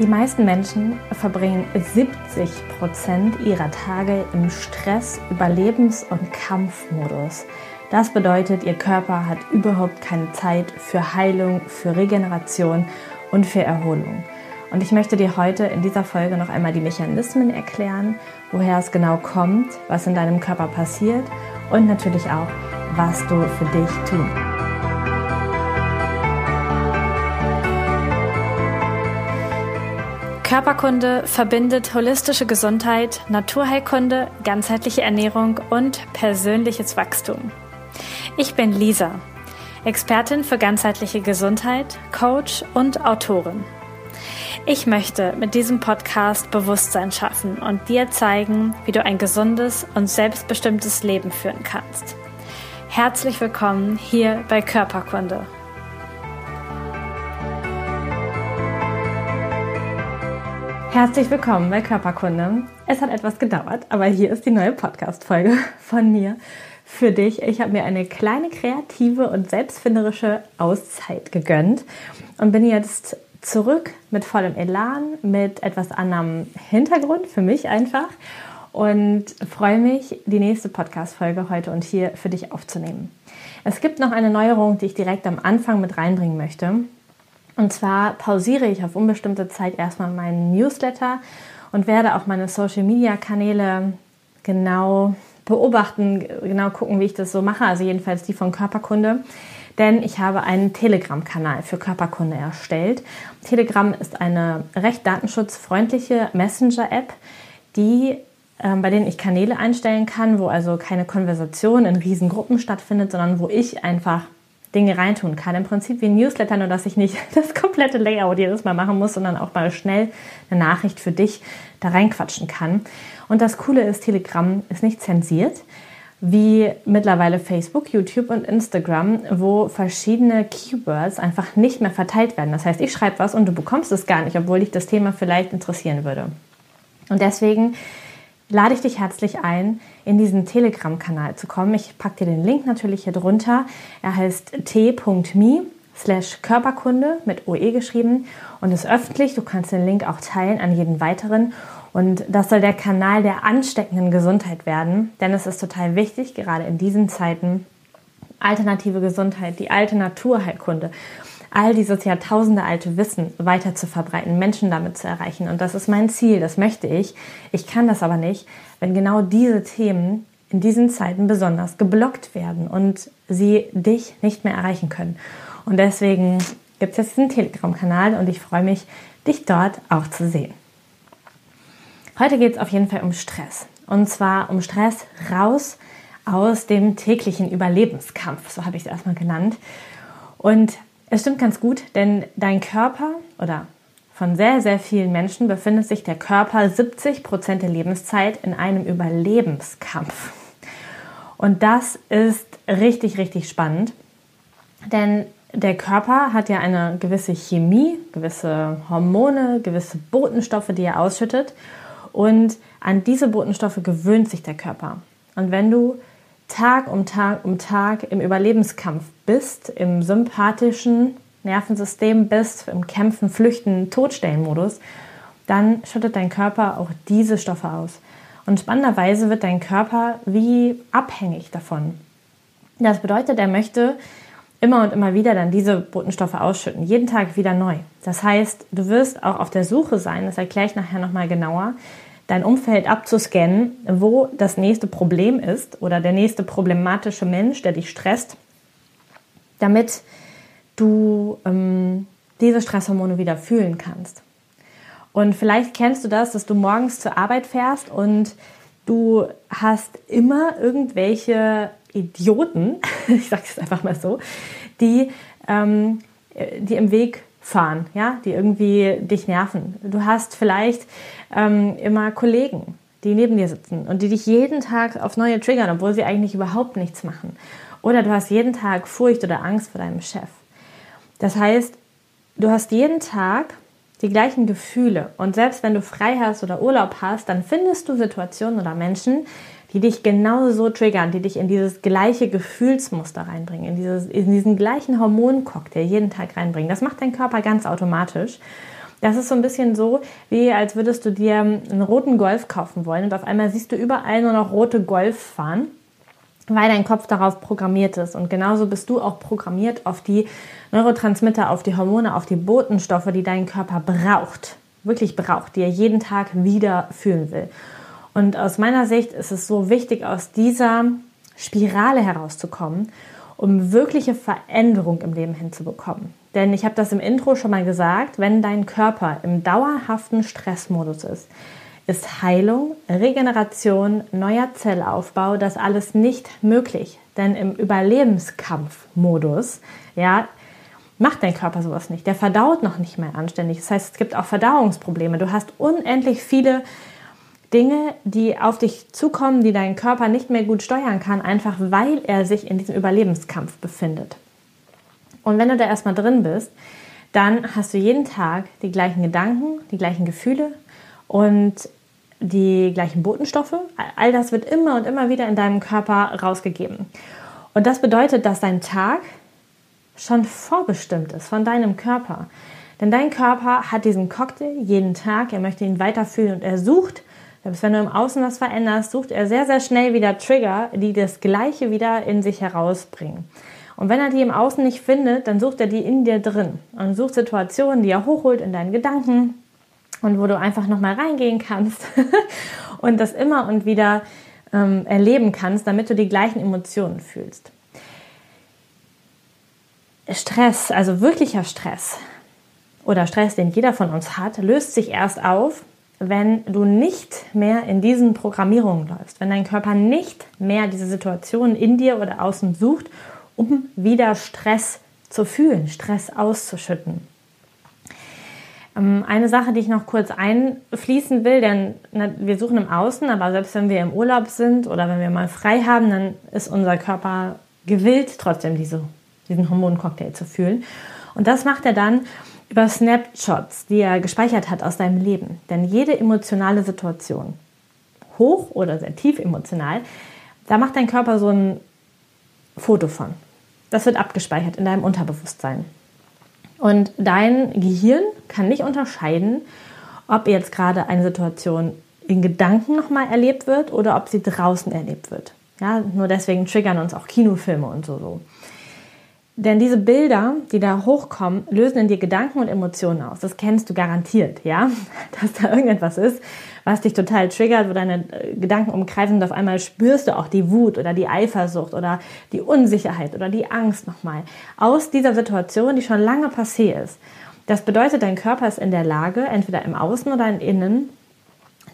Die meisten Menschen verbringen 70 Prozent ihrer Tage im Stress-, Überlebens- und Kampfmodus. Das bedeutet, ihr Körper hat überhaupt keine Zeit für Heilung, für Regeneration und für Erholung. Und ich möchte dir heute in dieser Folge noch einmal die Mechanismen erklären, woher es genau kommt, was in deinem Körper passiert und natürlich auch, was du für dich tun Körperkunde verbindet holistische Gesundheit, Naturheilkunde, ganzheitliche Ernährung und persönliches Wachstum. Ich bin Lisa, Expertin für ganzheitliche Gesundheit, Coach und Autorin. Ich möchte mit diesem Podcast Bewusstsein schaffen und dir zeigen, wie du ein gesundes und selbstbestimmtes Leben führen kannst. Herzlich willkommen hier bei Körperkunde. Herzlich willkommen bei Körperkunde. Es hat etwas gedauert, aber hier ist die neue Podcast-Folge von mir für dich. Ich habe mir eine kleine kreative und selbstfinderische Auszeit gegönnt und bin jetzt zurück mit vollem Elan, mit etwas anderem Hintergrund für mich einfach und freue mich, die nächste Podcast-Folge heute und hier für dich aufzunehmen. Es gibt noch eine Neuerung, die ich direkt am Anfang mit reinbringen möchte. Und zwar pausiere ich auf unbestimmte Zeit erstmal meinen Newsletter und werde auch meine Social-Media-Kanäle genau beobachten, genau gucken, wie ich das so mache, also jedenfalls die von Körperkunde. Denn ich habe einen Telegram-Kanal für Körperkunde erstellt. Telegram ist eine recht datenschutzfreundliche Messenger-App, die äh, bei denen ich Kanäle einstellen kann, wo also keine Konversation in Riesengruppen stattfindet, sondern wo ich einfach Dinge reintun kann. Im Prinzip wie ein Newsletter, nur dass ich nicht das komplette Layout jedes Mal machen muss, sondern auch mal schnell eine Nachricht für dich da reinquatschen kann. Und das Coole ist, Telegram ist nicht zensiert, wie mittlerweile Facebook, YouTube und Instagram, wo verschiedene Keywords einfach nicht mehr verteilt werden. Das heißt, ich schreibe was und du bekommst es gar nicht, obwohl dich das Thema vielleicht interessieren würde. Und deswegen lade ich dich herzlich ein, in diesen Telegram-Kanal zu kommen. Ich packe dir den Link natürlich hier drunter. Er heißt t.me slash Körperkunde mit OE geschrieben und ist öffentlich. Du kannst den Link auch teilen an jeden weiteren. Und das soll der Kanal der ansteckenden Gesundheit werden, denn es ist total wichtig, gerade in diesen Zeiten, alternative Gesundheit, die alte Naturheilkunde all dieses Jahrtausende alte Wissen weiter zu verbreiten, Menschen damit zu erreichen. Und das ist mein Ziel, das möchte ich. Ich kann das aber nicht, wenn genau diese Themen in diesen Zeiten besonders geblockt werden und sie dich nicht mehr erreichen können. Und deswegen gibt es jetzt einen Telegram-Kanal und ich freue mich, dich dort auch zu sehen. Heute geht es auf jeden Fall um Stress. Und zwar um Stress raus aus dem täglichen Überlebenskampf, so habe ich es erstmal genannt. Und es stimmt ganz gut, denn dein Körper oder von sehr, sehr vielen Menschen befindet sich der Körper 70 Prozent der Lebenszeit in einem Überlebenskampf. Und das ist richtig, richtig spannend, denn der Körper hat ja eine gewisse Chemie, gewisse Hormone, gewisse Botenstoffe, die er ausschüttet. Und an diese Botenstoffe gewöhnt sich der Körper. Und wenn du Tag um Tag um Tag im Überlebenskampf bist, im sympathischen Nervensystem bist, im Kämpfen, Flüchten, Todstellenmodus, dann schüttet dein Körper auch diese Stoffe aus. Und spannenderweise wird dein Körper wie abhängig davon. Das bedeutet, er möchte immer und immer wieder dann diese Botenstoffe ausschütten, jeden Tag wieder neu. Das heißt, du wirst auch auf der Suche sein, das erkläre ich nachher nochmal genauer, dein Umfeld abzuscannen, wo das nächste Problem ist oder der nächste problematische Mensch, der dich stresst, damit du ähm, diese Stresshormone wieder fühlen kannst. Und vielleicht kennst du das, dass du morgens zur Arbeit fährst und du hast immer irgendwelche Idioten, ich sage es einfach mal so, die, ähm, die im Weg fahren, ja, die irgendwie dich nerven. Du hast vielleicht ähm, immer Kollegen, die neben dir sitzen und die dich jeden Tag aufs Neue triggern, obwohl sie eigentlich überhaupt nichts machen. Oder du hast jeden Tag Furcht oder Angst vor deinem Chef. Das heißt, du hast jeden Tag die gleichen Gefühle und selbst wenn du frei hast oder Urlaub hast, dann findest du Situationen oder Menschen, die dich genauso triggern, die dich in dieses gleiche Gefühlsmuster reinbringen, in, dieses, in diesen gleichen Hormoncocktail jeden Tag reinbringen. Das macht dein Körper ganz automatisch. Das ist so ein bisschen so, wie als würdest du dir einen roten Golf kaufen wollen und auf einmal siehst du überall nur noch rote Golf fahren, weil dein Kopf darauf programmiert ist. Und genauso bist du auch programmiert auf die Neurotransmitter, auf die Hormone, auf die Botenstoffe, die dein Körper braucht, wirklich braucht, die er jeden Tag wieder fühlen will. Und aus meiner Sicht ist es so wichtig, aus dieser Spirale herauszukommen, um wirkliche Veränderung im Leben hinzubekommen. Denn ich habe das im Intro schon mal gesagt, wenn dein Körper im dauerhaften Stressmodus ist, ist Heilung, Regeneration, neuer Zellaufbau, das alles nicht möglich. Denn im Überlebenskampfmodus, ja, macht dein Körper sowas nicht. Der verdaut noch nicht mehr anständig. Das heißt, es gibt auch Verdauungsprobleme. Du hast unendlich viele Dinge, die auf dich zukommen, die dein Körper nicht mehr gut steuern kann, einfach weil er sich in diesem Überlebenskampf befindet. Und wenn du da erstmal drin bist, dann hast du jeden Tag die gleichen Gedanken, die gleichen Gefühle und die gleichen Botenstoffe. All das wird immer und immer wieder in deinem Körper rausgegeben. Und das bedeutet, dass dein Tag schon vorbestimmt ist von deinem Körper. Denn dein Körper hat diesen Cocktail jeden Tag, er möchte ihn weiterfühlen und er sucht selbst wenn du im Außen was veränderst, sucht er sehr, sehr schnell wieder Trigger, die das Gleiche wieder in sich herausbringen. Und wenn er die im Außen nicht findet, dann sucht er die in dir drin und sucht Situationen, die er hochholt in deinen Gedanken und wo du einfach nochmal reingehen kannst und das immer und wieder ähm, erleben kannst, damit du die gleichen Emotionen fühlst. Stress, also wirklicher Stress oder Stress, den jeder von uns hat, löst sich erst auf, wenn du nicht mehr in diesen Programmierungen läufst, wenn dein Körper nicht mehr diese Situation in dir oder außen sucht, um wieder Stress zu fühlen, Stress auszuschütten. Ähm, eine Sache, die ich noch kurz einfließen will, denn wir suchen im Außen, aber selbst wenn wir im Urlaub sind oder wenn wir mal frei haben, dann ist unser Körper gewillt, trotzdem diese, diesen Hormoncocktail zu fühlen. Und das macht er dann, über Snapshots, die er gespeichert hat aus deinem Leben. Denn jede emotionale Situation, hoch oder sehr tief emotional, da macht dein Körper so ein Foto von. Das wird abgespeichert in deinem Unterbewusstsein. Und dein Gehirn kann nicht unterscheiden, ob jetzt gerade eine Situation in Gedanken nochmal erlebt wird oder ob sie draußen erlebt wird. Ja, nur deswegen triggern uns auch Kinofilme und so. so. Denn diese Bilder, die da hochkommen, lösen in dir Gedanken und Emotionen aus. Das kennst du garantiert, ja? Dass da irgendetwas ist, was dich total triggert, wo deine äh, Gedanken umkreisen und auf einmal spürst du auch die Wut oder die Eifersucht oder die Unsicherheit oder die Angst nochmal aus dieser Situation, die schon lange passé ist. Das bedeutet, dein Körper ist in der Lage, entweder im Außen oder im Innen,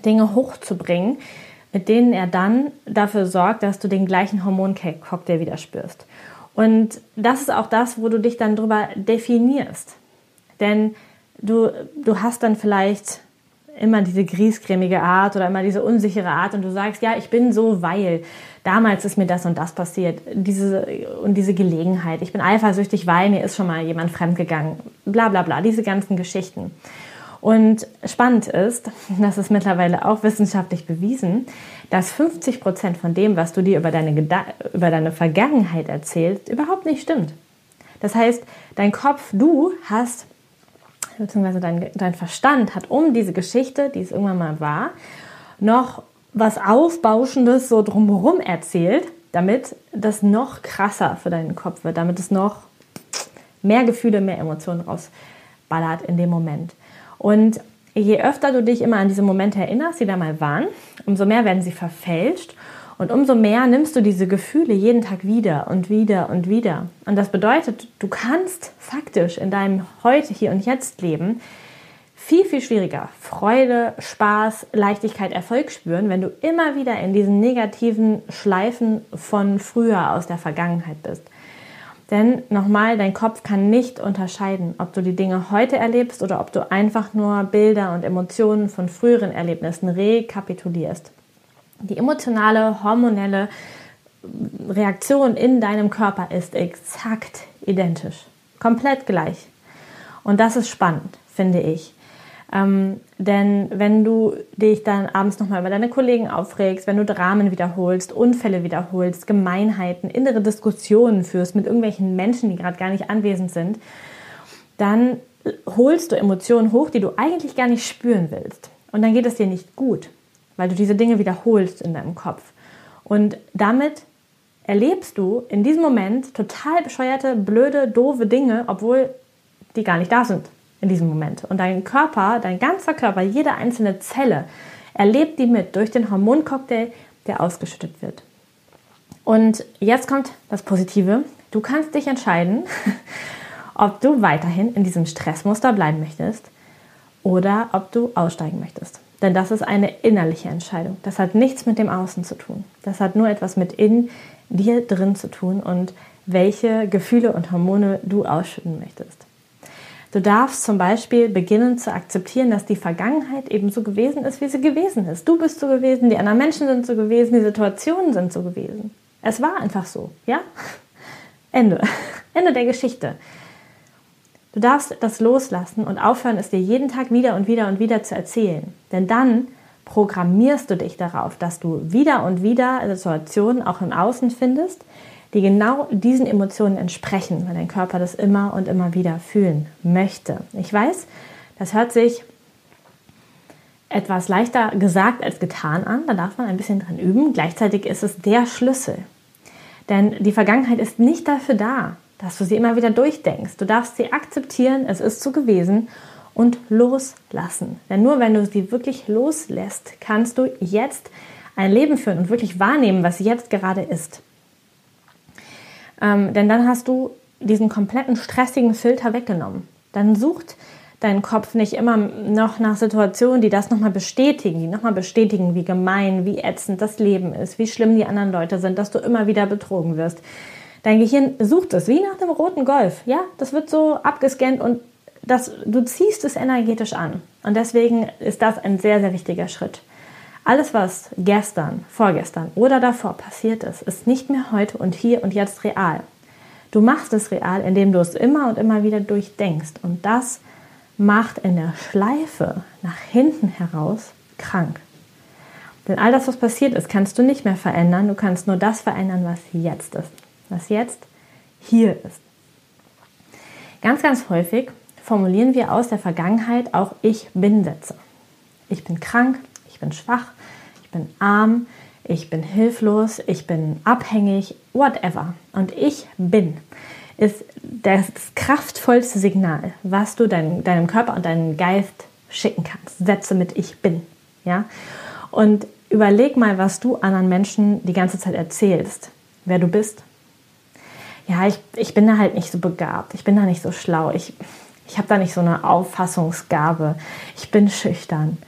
Dinge hochzubringen, mit denen er dann dafür sorgt, dass du den gleichen Hormoncocktail wieder spürst. Und das ist auch das, wo du dich dann drüber definierst. Denn du, du hast dann vielleicht immer diese griesgrämige Art oder immer diese unsichere Art und du sagst, ja, ich bin so, weil damals ist mir das und das passiert, diese und diese Gelegenheit. Ich bin eifersüchtig, weil mir ist schon mal jemand fremdgegangen, bla bla bla, diese ganzen Geschichten. Und spannend ist, das ist mittlerweile auch wissenschaftlich bewiesen, dass 50 Prozent von dem, was du dir über deine, über deine Vergangenheit erzählst, überhaupt nicht stimmt. Das heißt, dein Kopf, du hast, beziehungsweise dein, dein Verstand hat um diese Geschichte, die es irgendwann mal war, noch was Aufbauschendes so drumherum erzählt, damit das noch krasser für deinen Kopf wird, damit es noch mehr Gefühle, mehr Emotionen rausballert in dem Moment. Und je öfter du dich immer an diese Momente erinnerst, die da mal waren, umso mehr werden sie verfälscht und umso mehr nimmst du diese Gefühle jeden Tag wieder und wieder und wieder. Und das bedeutet, du kannst faktisch in deinem heute, hier und jetzt Leben viel, viel schwieriger Freude, Spaß, Leichtigkeit, Erfolg spüren, wenn du immer wieder in diesen negativen Schleifen von früher aus der Vergangenheit bist. Denn nochmal, dein Kopf kann nicht unterscheiden, ob du die Dinge heute erlebst oder ob du einfach nur Bilder und Emotionen von früheren Erlebnissen rekapitulierst. Die emotionale, hormonelle Reaktion in deinem Körper ist exakt identisch, komplett gleich. Und das ist spannend, finde ich. Ähm, denn wenn du dich dann abends nochmal über deine Kollegen aufregst, wenn du Dramen wiederholst, Unfälle wiederholst, Gemeinheiten, innere Diskussionen führst mit irgendwelchen Menschen, die gerade gar nicht anwesend sind, dann holst du Emotionen hoch, die du eigentlich gar nicht spüren willst. Und dann geht es dir nicht gut, weil du diese Dinge wiederholst in deinem Kopf. Und damit erlebst du in diesem Moment total bescheuerte, blöde, doofe Dinge, obwohl die gar nicht da sind in diesem Moment. Und dein Körper, dein ganzer Körper, jede einzelne Zelle erlebt die mit durch den Hormoncocktail, der ausgeschüttet wird. Und jetzt kommt das Positive. Du kannst dich entscheiden, ob du weiterhin in diesem Stressmuster bleiben möchtest oder ob du aussteigen möchtest. Denn das ist eine innerliche Entscheidung. Das hat nichts mit dem Außen zu tun. Das hat nur etwas mit in dir drin zu tun und welche Gefühle und Hormone du ausschütten möchtest. Du darfst zum Beispiel beginnen zu akzeptieren, dass die Vergangenheit eben so gewesen ist, wie sie gewesen ist. Du bist so gewesen, die anderen Menschen sind so gewesen, die Situationen sind so gewesen. Es war einfach so, ja? Ende. Ende der Geschichte. Du darfst das loslassen und aufhören, es dir jeden Tag wieder und wieder und wieder zu erzählen. Denn dann programmierst du dich darauf, dass du wieder und wieder Situationen auch im Außen findest, die genau diesen Emotionen entsprechen, weil dein Körper das immer und immer wieder fühlen möchte. Ich weiß, das hört sich etwas leichter gesagt als getan an, da darf man ein bisschen dran üben. Gleichzeitig ist es der Schlüssel. Denn die Vergangenheit ist nicht dafür da, dass du sie immer wieder durchdenkst. Du darfst sie akzeptieren, es ist so gewesen und loslassen. Denn nur wenn du sie wirklich loslässt, kannst du jetzt ein Leben führen und wirklich wahrnehmen, was jetzt gerade ist. Ähm, denn dann hast du diesen kompletten stressigen Filter weggenommen. Dann sucht dein Kopf nicht immer noch nach Situationen, die das nochmal bestätigen, die nochmal bestätigen, wie gemein, wie ätzend das Leben ist, wie schlimm die anderen Leute sind, dass du immer wieder betrogen wirst, Dein Gehirn sucht es, wie nach dem roten Golf. Ja, das wird so abgescannt und das, du ziehst es energetisch an. Und deswegen ist das ein sehr, sehr wichtiger Schritt. Alles, was gestern, vorgestern oder davor passiert ist, ist nicht mehr heute und hier und jetzt real. Du machst es real, indem du es immer und immer wieder durchdenkst. Und das macht in der Schleife nach hinten heraus krank. Denn all das, was passiert ist, kannst du nicht mehr verändern. Du kannst nur das verändern, was jetzt ist was jetzt hier ist. Ganz, ganz häufig formulieren wir aus der Vergangenheit auch Ich bin Sätze. Ich bin krank, ich bin schwach, ich bin arm, ich bin hilflos, ich bin abhängig, whatever. Und ich bin ist das kraftvollste Signal, was du dein, deinem Körper und deinem Geist schicken kannst. Sätze mit Ich bin. Ja? Und überleg mal, was du anderen Menschen die ganze Zeit erzählst. Wer du bist, ja, ich, ich bin da halt nicht so begabt, ich bin da nicht so schlau, ich, ich habe da nicht so eine Auffassungsgabe, ich bin schüchtern,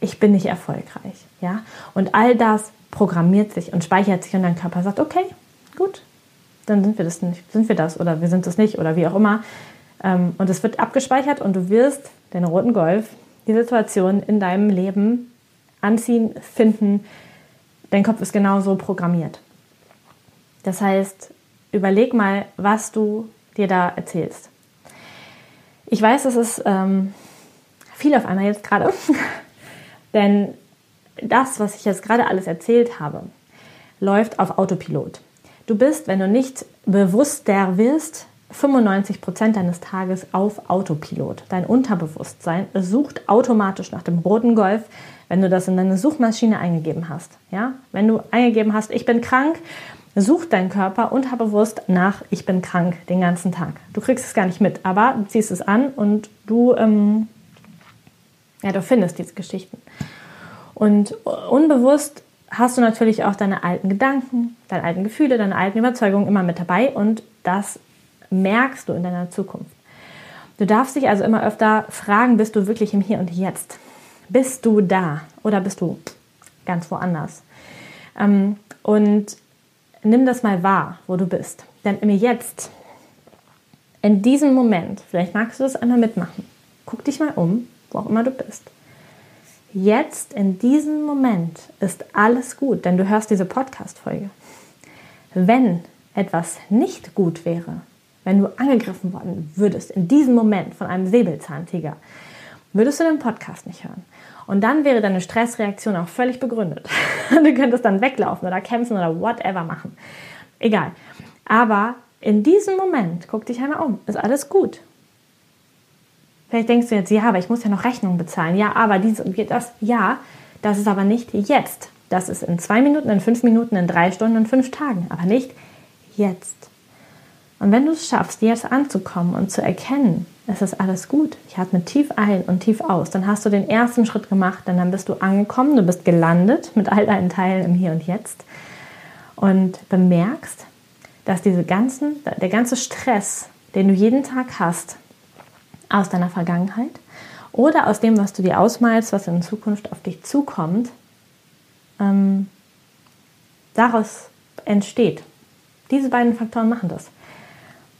ich bin nicht erfolgreich. Ja? Und all das programmiert sich und speichert sich und dein Körper sagt, okay, gut, dann sind wir das nicht, sind wir das oder wir sind es nicht oder wie auch immer. Ähm, und es wird abgespeichert und du wirst den roten Golf, die Situation in deinem Leben anziehen, finden. Dein Kopf ist genauso programmiert. Das heißt, überleg mal, was du dir da erzählst. Ich weiß, es ist ähm, viel auf einmal jetzt gerade, denn das, was ich jetzt gerade alles erzählt habe, läuft auf Autopilot. Du bist, wenn du nicht bewusster wirst, 95 Prozent deines Tages auf Autopilot. Dein Unterbewusstsein sucht automatisch nach dem roten Golf, wenn du das in deine Suchmaschine eingegeben hast. Ja? Wenn du eingegeben hast, ich bin krank, sucht dein Körper unterbewusst nach, ich bin krank den ganzen Tag. Du kriegst es gar nicht mit, aber du ziehst es an und du, ähm, ja, du findest diese Geschichten. Und unbewusst hast du natürlich auch deine alten Gedanken, deine alten Gefühle, deine alten Überzeugungen immer mit dabei und das merkst du in deiner Zukunft. Du darfst dich also immer öfter fragen, bist du wirklich im Hier und Jetzt? Bist du da oder bist du ganz woanders? Ähm, und nimm das mal wahr, wo du bist. Denn im Jetzt, in diesem Moment, vielleicht magst du das einmal mitmachen, guck dich mal um, wo auch immer du bist. Jetzt, in diesem Moment, ist alles gut, denn du hörst diese Podcast-Folge. Wenn etwas nicht gut wäre, wenn du angegriffen worden würdest, in diesem Moment von einem Säbelzahntiger, würdest du den Podcast nicht hören. Und dann wäre deine Stressreaktion auch völlig begründet. du könntest dann weglaufen oder kämpfen oder whatever machen. Egal. Aber in diesem Moment, guck dich einmal um, ist alles gut. Vielleicht denkst du jetzt, ja, aber ich muss ja noch Rechnungen bezahlen. Ja, aber dies und das, ja, das ist aber nicht jetzt. Das ist in zwei Minuten, in fünf Minuten, in drei Stunden, in fünf Tagen, aber nicht jetzt. Und wenn du es schaffst, jetzt anzukommen und zu erkennen, es ist alles gut, ich atme tief ein und tief aus, dann hast du den ersten Schritt gemacht, dann, dann bist du angekommen, du bist gelandet mit all deinen Teilen im Hier und Jetzt und bemerkst, dass diese ganzen, der ganze Stress, den du jeden Tag hast, aus deiner Vergangenheit oder aus dem, was du dir ausmalst, was in Zukunft auf dich zukommt, ähm, daraus entsteht. Diese beiden Faktoren machen das.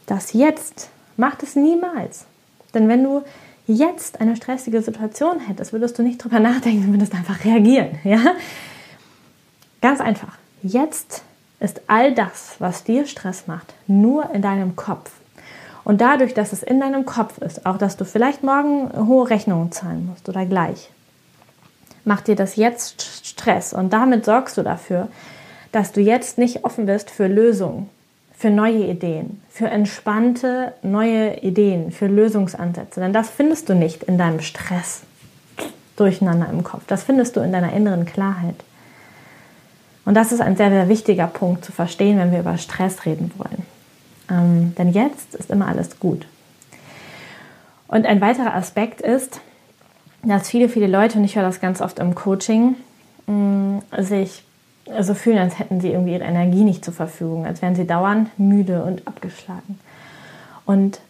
Das Jetzt macht es niemals. Denn wenn du jetzt eine stressige Situation hättest, würdest du nicht drüber nachdenken, du würdest einfach reagieren. Ja? Ganz einfach. Jetzt ist all das, was dir Stress macht, nur in deinem Kopf. Und dadurch, dass es in deinem Kopf ist, auch dass du vielleicht morgen hohe Rechnungen zahlen musst oder gleich, macht dir das jetzt Stress. Und damit sorgst du dafür, dass du jetzt nicht offen bist für Lösungen, für neue Ideen, für entspannte neue Ideen, für Lösungsansätze. Denn das findest du nicht in deinem Stress durcheinander im Kopf. Das findest du in deiner inneren Klarheit. Und das ist ein sehr, sehr wichtiger Punkt zu verstehen, wenn wir über Stress reden wollen. Ähm, denn jetzt ist immer alles gut. Und ein weiterer Aspekt ist, dass viele, viele Leute, und ich höre das ganz oft im Coaching, mh, mm, sich so fühlen, als hätten sie irgendwie ihre Energie nicht zur Verfügung, als wären sie dauernd müde und abgeschlagen. Und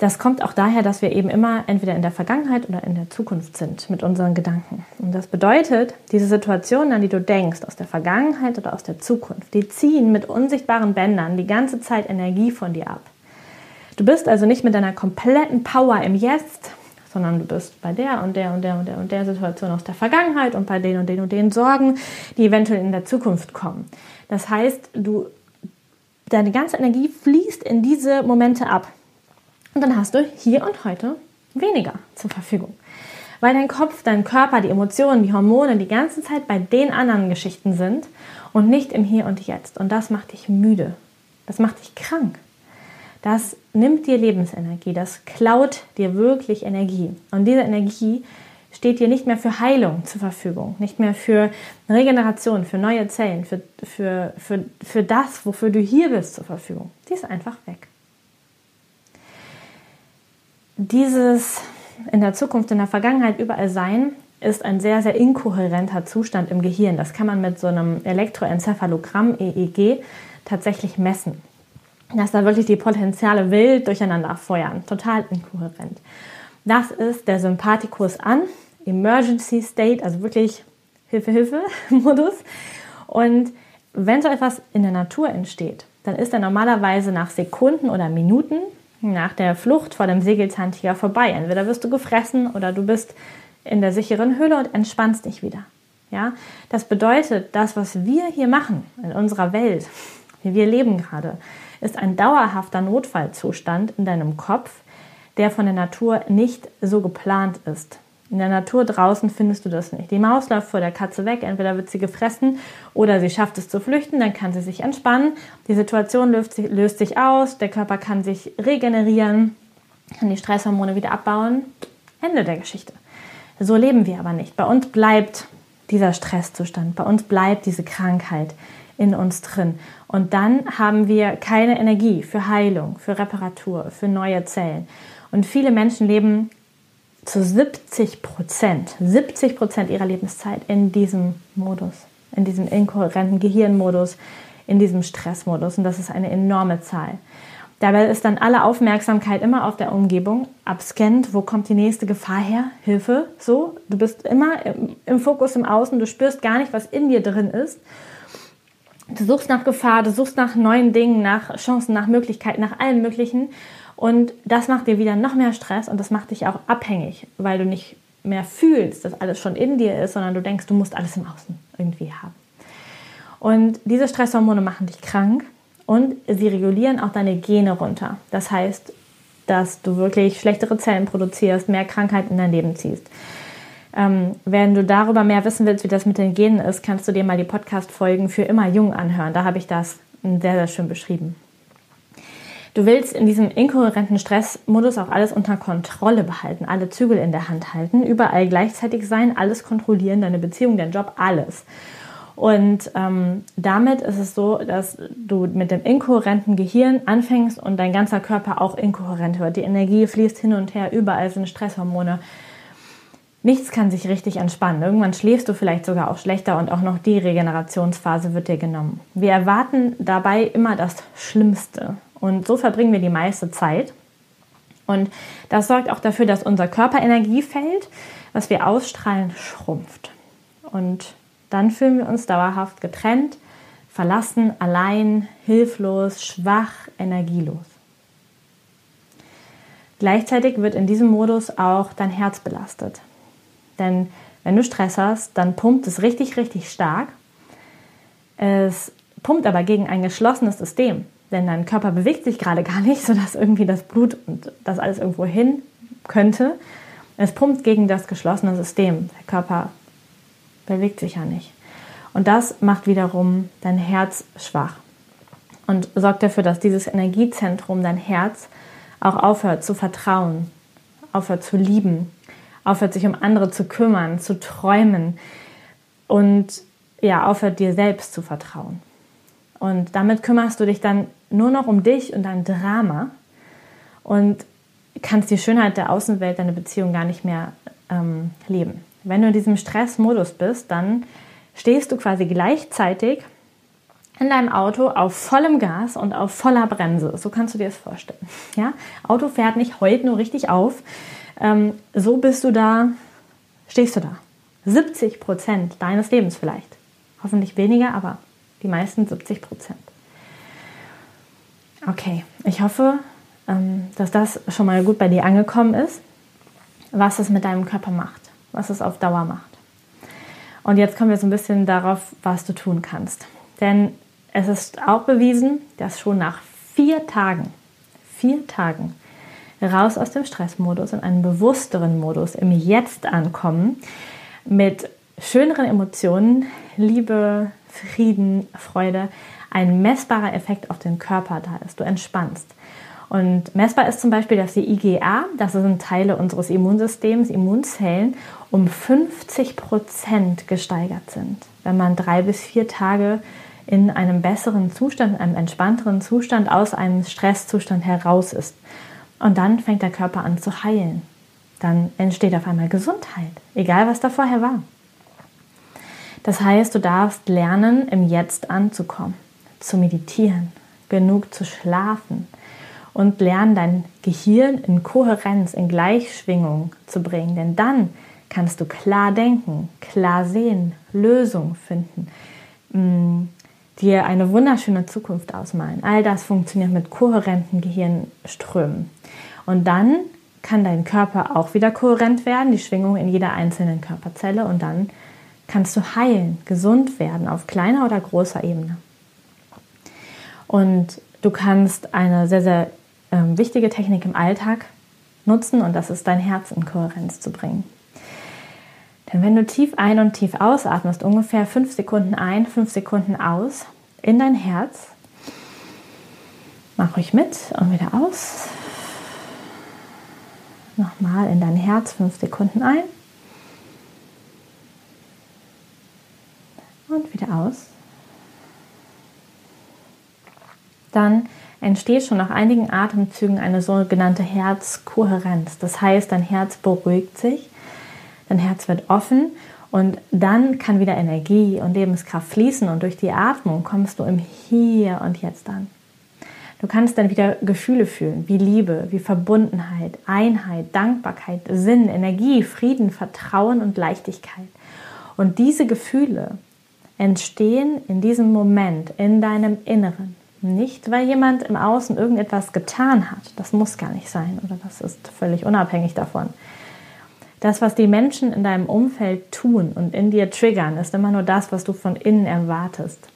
das kommt auch daher, dass wir eben immer entweder in der Vergangenheit oder in der Zukunft sind mit unseren Gedanken. Und das bedeutet, diese Situationen, an die du denkst, aus der Vergangenheit oder aus der Zukunft, die ziehen mit unsichtbaren Bändern die ganze Zeit Energie von dir ab. Du bist also nicht mit deiner kompletten Power im Jetzt, sondern du bist bei der und der und der und der und der Situation aus der Vergangenheit und bei den und den und den Sorgen, die eventuell in der Zukunft kommen. Das heißt, du deine ganze Energie fließt in diese Momente ab. Und dann hast du hier und heute weniger zur Verfügung. Weil dein Kopf, dein Körper, die Emotionen, die Hormone die ganze Zeit bei den anderen Geschichten sind und nicht im Hier und Jetzt. Und das macht dich müde. Das macht dich krank. Das nimmt dir Lebensenergie. Das klaut dir wirklich Energie. Und diese Energie steht dir nicht mehr für Heilung zur Verfügung, nicht mehr für Regeneration, für neue Zellen, für, für, für, für das, wofür du hier bist, zur Verfügung. Die ist einfach weg dieses in der Zukunft, in der Vergangenheit überall sein, ist ein sehr, sehr inkohärenter Zustand im Gehirn. Das kann man mit so einem Elektroenzephalogramm, EEG, tatsächlich messen. Dass da wirklich die Potenziale wild durcheinander feuern. Total inkohärent. Das ist der Sympathikus an, Emergency State, also wirklich Hilfe, Hilfe Modus. Und wenn so etwas in der Natur entsteht, dann ist er normalerweise nach Sekunden oder Minuten nach der Flucht vor dem Sägelzahntiger vorbei. Entweder wirst du gefressen oder du bist in der sicheren Höhle und entspannst dich wieder. Ja, das bedeutet, das, was wir hier machen in unserer Welt, wie wir leben gerade, ist ein dauerhafter Notfallzustand in deinem Kopf, der von der Natur nicht so geplant ist. In der Natur draußen findest du das nicht. Die Maus läuft vor der Katze weg, entweder wird sie gefressen oder sie schafft es zu flüchten, dann kann sie sich entspannen. Die Situation löst, löst sich aus, der Körper kann sich regenerieren, kann die Stresshormone wieder abbauen. Ende der Geschichte. So leben wir aber nicht. Bei uns bleibt dieser Stresszustand, bei uns bleibt diese Krankheit in uns drin. Und dann haben wir keine Energie für Heilung, für Reparatur, für neue Zellen. Und viele Menschen leben zu 70 Prozent, 70 Prozent ihrer Lebenszeit in diesem Modus, in diesem inkohärenten Gehirnmodus, in diesem Stressmodus. Und das ist eine enorme Zahl. Dabei ist dann alle Aufmerksamkeit immer auf der Umgebung, abscannt, wo kommt die nächste Gefahr her, Hilfe, so. Du bist immer im, im Fokus im Außen, du spürst gar nicht, was in dir drin ist. Du suchst nach Gefahr, du suchst nach neuen Dingen, nach Chancen, nach Möglichkeiten, nach allem Möglichen. Und das macht dir wieder noch mehr Stress und das macht dich auch abhängig, weil du nicht mehr fühlst, dass alles schon in dir ist, sondern du denkst, du musst alles im Außen irgendwie haben. Und diese Stresshormone machen dich krank und sie regulieren auch deine Gene runter. Das heißt, dass du wirklich schlechtere Zellen produzierst, mehr Krankheiten in dein Leben ziehst. Ähm, wenn du darüber mehr wissen willst, wie das mit den Genen ist, kannst du dir mal die Podcast-Folgen für immer jung anhören. Da habe ich das sehr, sehr schön beschrieben. Du willst in diesem inkohärenten Stressmodus auch alles unter Kontrolle behalten, alle Zügel in der Hand halten, überall gleichzeitig sein, alles kontrollieren, deine Beziehung, dein Job, alles. Und ähm, damit ist es so, dass du mit dem inkohärenten Gehirn anfängst und dein ganzer Körper auch inkohärent wird. Die Energie fließt hin und her, überall sind Stresshormone. Nichts kann sich richtig entspannen. Irgendwann schläfst du vielleicht sogar auch schlechter und auch noch die Regenerationsphase wird dir genommen. Wir erwarten dabei immer das Schlimmste. Und so verbringen wir die meiste Zeit. Und das sorgt auch dafür, dass unser Körperenergiefeld, was wir ausstrahlen, schrumpft. Und dann fühlen wir uns dauerhaft getrennt, verlassen, allein, hilflos, schwach, energielos. Gleichzeitig wird in diesem Modus auch dein Herz belastet. Denn wenn du Stress hast, dann pumpt es richtig, richtig stark. Es pumpt aber gegen ein geschlossenes System. Denn dein Körper bewegt sich gerade gar nicht, sodass irgendwie das Blut und das alles irgendwo hin könnte. Es pumpt gegen das geschlossene System. Der Körper bewegt sich ja nicht. Und das macht wiederum dein Herz schwach und sorgt dafür, dass dieses Energiezentrum, dein Herz, auch aufhört zu vertrauen, aufhört zu lieben, aufhört sich um andere zu kümmern, zu träumen und ja, aufhört dir selbst zu vertrauen. Und damit kümmerst du dich dann nur noch um dich und dein Drama und kannst die Schönheit der Außenwelt, deine Beziehung gar nicht mehr ähm, leben. Wenn du in diesem Stressmodus bist, dann stehst du quasi gleichzeitig in deinem Auto auf vollem Gas und auf voller Bremse. So kannst du dir das vorstellen. Ja? Auto fährt nicht heult nur richtig auf. Ähm, so bist du da, stehst du da. 70 Prozent deines Lebens vielleicht. Hoffentlich weniger, aber die meisten 70 Prozent. Okay, ich hoffe, ähm, dass das schon mal gut bei dir angekommen ist, was es mit deinem Körper macht, was es auf Dauer macht. Und jetzt kommen wir so ein bisschen darauf, was du tun kannst. Denn es ist auch bewiesen, dass schon nach vier Tagen, vier Tagen raus aus dem Stressmodus in einen bewussteren Modus, im Jetzt ankommen, mit schöneren Emotionen, Liebe, Frieden, Freude, ein messbarer Effekt auf den Körper da ist. Du entspannst. Und messbar ist zum Beispiel, dass die IgA, das sind Teile unseres Immunsystems, Immunzellen, um 50 Prozent gesteigert sind, wenn man drei bis vier Tage in einem besseren Zustand, in einem entspannteren Zustand aus einem Stresszustand heraus ist. Und dann fängt der Körper an zu heilen. Dann entsteht auf einmal Gesundheit, egal was da vorher war. Das heißt, du darfst lernen, im Jetzt anzukommen, zu meditieren, genug zu schlafen, und lernen, dein Gehirn in Kohärenz, in Gleichschwingung zu bringen. Denn dann kannst du klar denken, klar sehen, Lösungen finden, mm, dir eine wunderschöne Zukunft ausmalen. All das funktioniert mit kohärenten Gehirnströmen. Und dann kann dein Körper auch wieder kohärent werden, die Schwingung in jeder einzelnen Körperzelle und dann kannst du heilen, gesund werden auf kleiner oder großer Ebene. Und du kannst eine sehr, sehr ähm, wichtige Technik im Alltag nutzen und das ist dein Herz in Kohärenz zu bringen. Denn wenn du tief ein und tief ausatmest, ungefähr fünf Sekunden ein, fünf Sekunden aus, in dein Herz, mach ruhig mit und wieder aus. Nochmal in dein Herz, fünf Sekunden ein. Und wieder aus. Dann entsteht schon nach einigen Atemzügen eine sogenannte Herzkohärenz. Das heißt, dein Herz beruhigt sich, dein Herz wird offen und dann kann wieder Energie und Lebenskraft fließen und durch die Atmung kommst du im Hier und Jetzt an. Du kannst dann wieder Gefühle fühlen, wie Liebe, wie Verbundenheit, Einheit, Dankbarkeit, Sinn, Energie, Frieden, Vertrauen und Leichtigkeit. Und diese Gefühle entstehen in diesem Moment in deinem Inneren. Nicht, weil jemand im Außen irgendetwas getan hat. Das muss gar nicht sein oder das ist völlig unabhängig davon. Das, was die Menschen in deinem Umfeld tun und in dir triggern, ist immer nur das, was du von innen erwartest.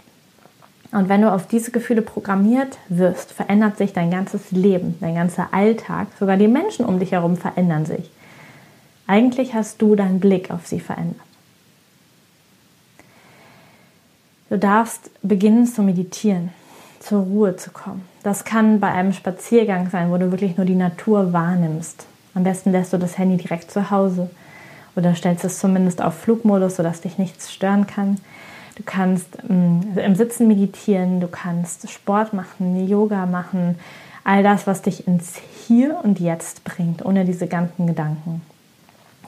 Und wenn du auf diese Gefühle programmiert wirst, verändert sich dein ganzes Leben, dein ganzer Alltag, sogar die Menschen um dich herum verändern sich. Eigentlich hast du deinen Blick auf sie verändert. Du darfst beginnen zu meditieren zur Ruhe zu kommen. Das kann bei einem Spaziergang sein, wo du wirklich nur die Natur wahrnimmst. Am besten lässt du das Handy direkt zu Hause oder stellst es zumindest auf Flugmodus, sodass dich nichts stören kann. Du kannst ähm, im Sitzen meditieren, du kannst Sport machen, Yoga machen, all das, was dich ins Hier und Jetzt bringt, ohne diese ganzen Gedanken.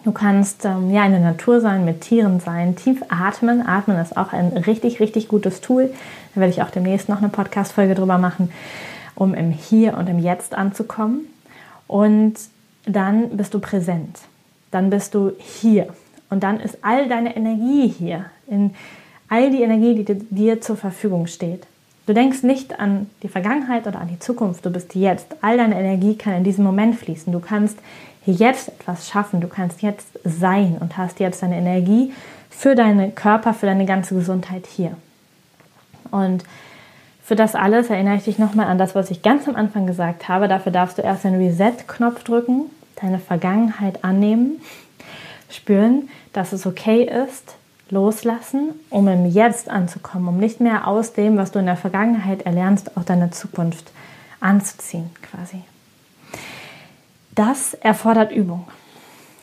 Du kannst ähm, ja in der Natur sein, mit Tieren sein, tief atmen. Atmen ist auch ein richtig, richtig gutes Tool. Da werde ich auch demnächst noch eine Podcast-Folge drüber machen, um im Hier und im Jetzt anzukommen. Und dann bist du präsent. Dann bist du hier. Und dann ist all deine Energie hier. In all die Energie, die dir zur Verfügung steht. Du denkst nicht an die Vergangenheit oder an die Zukunft. Du bist jetzt. All deine Energie kann in diesem Moment fließen. Du kannst jetzt etwas schaffen, du kannst jetzt sein und hast jetzt deine Energie für deinen Körper, für deine ganze Gesundheit hier. Und für das alles erinnere ich dich nochmal an das, was ich ganz am Anfang gesagt habe. Dafür darfst du erst den Reset-Knopf drücken, deine Vergangenheit annehmen, spüren, dass es okay ist, loslassen, um im Jetzt anzukommen, um nicht mehr aus dem, was du in der Vergangenheit erlernst, auch deine Zukunft anzuziehen, quasi. Das erfordert Übung.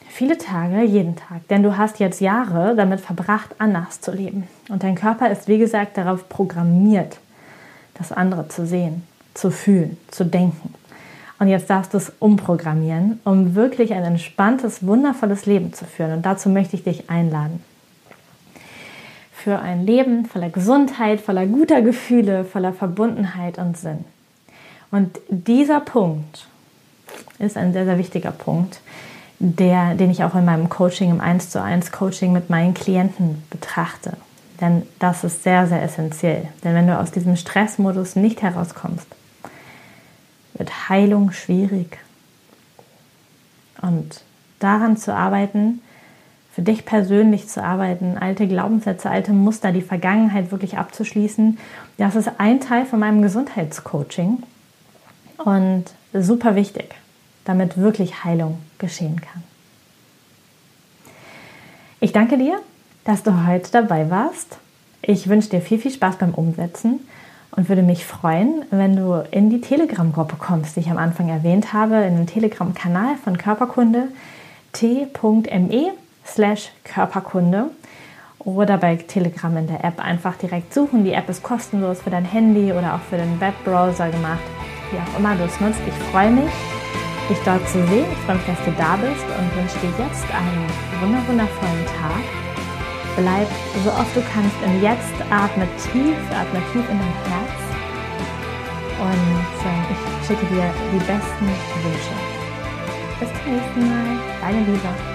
Viele Tage, jeden Tag, denn du hast jetzt Jahre damit verbracht, anders zu leben. Und dein Körper ist, wie gesagt, darauf programmiert, das andere zu sehen, zu fühlen, zu denken. Und jetzt darfst du es umprogrammieren, um wirklich ein entspanntes, wundervolles Leben zu führen. Und dazu möchte ich dich einladen. Für ein Leben voller Gesundheit, voller guter Gefühle, voller Verbundenheit und Sinn. Und dieser Punkt, ist ein sehr, sehr wichtiger Punkt, der, den ich auch in meinem Coaching, im 1 zu 1 Coaching mit meinen Klienten betrachte. Denn das ist sehr, sehr essentiell. Denn wenn du aus diesem Stressmodus nicht herauskommst, wird Heilung schwierig. Und daran zu arbeiten, für dich persönlich zu arbeiten, alte Glaubenssätze, alte Muster, die Vergangenheit wirklich abzuschließen, das ist ein Teil von meinem Gesundheitscoaching und super wichtig damit wirklich Heilung geschehen kann. Ich danke dir, dass du heute dabei warst. Ich wünsche dir viel, viel Spaß beim Umsetzen und würde mich freuen, wenn du in die Telegram-Gruppe kommst, die ich am Anfang erwähnt habe, in den Telegram-Kanal von Körperkunde t.me slash Körperkunde oder bei Telegram in der App einfach direkt suchen. Die App ist kostenlos für dein Handy oder auch für den Webbrowser gemacht, wie auch immer du es nutzt. Ich freue mich dich dort zu sehen. Ich freue mich, dass du da bist und wünsche dir jetzt einen wundervollen Tag. Bleib so oft du kannst im Jetzt, atme tief, atme tief in dein Herz und äh, ich schicke dir die besten Wünsche. Bis zum nächsten Mal, deine Liebe.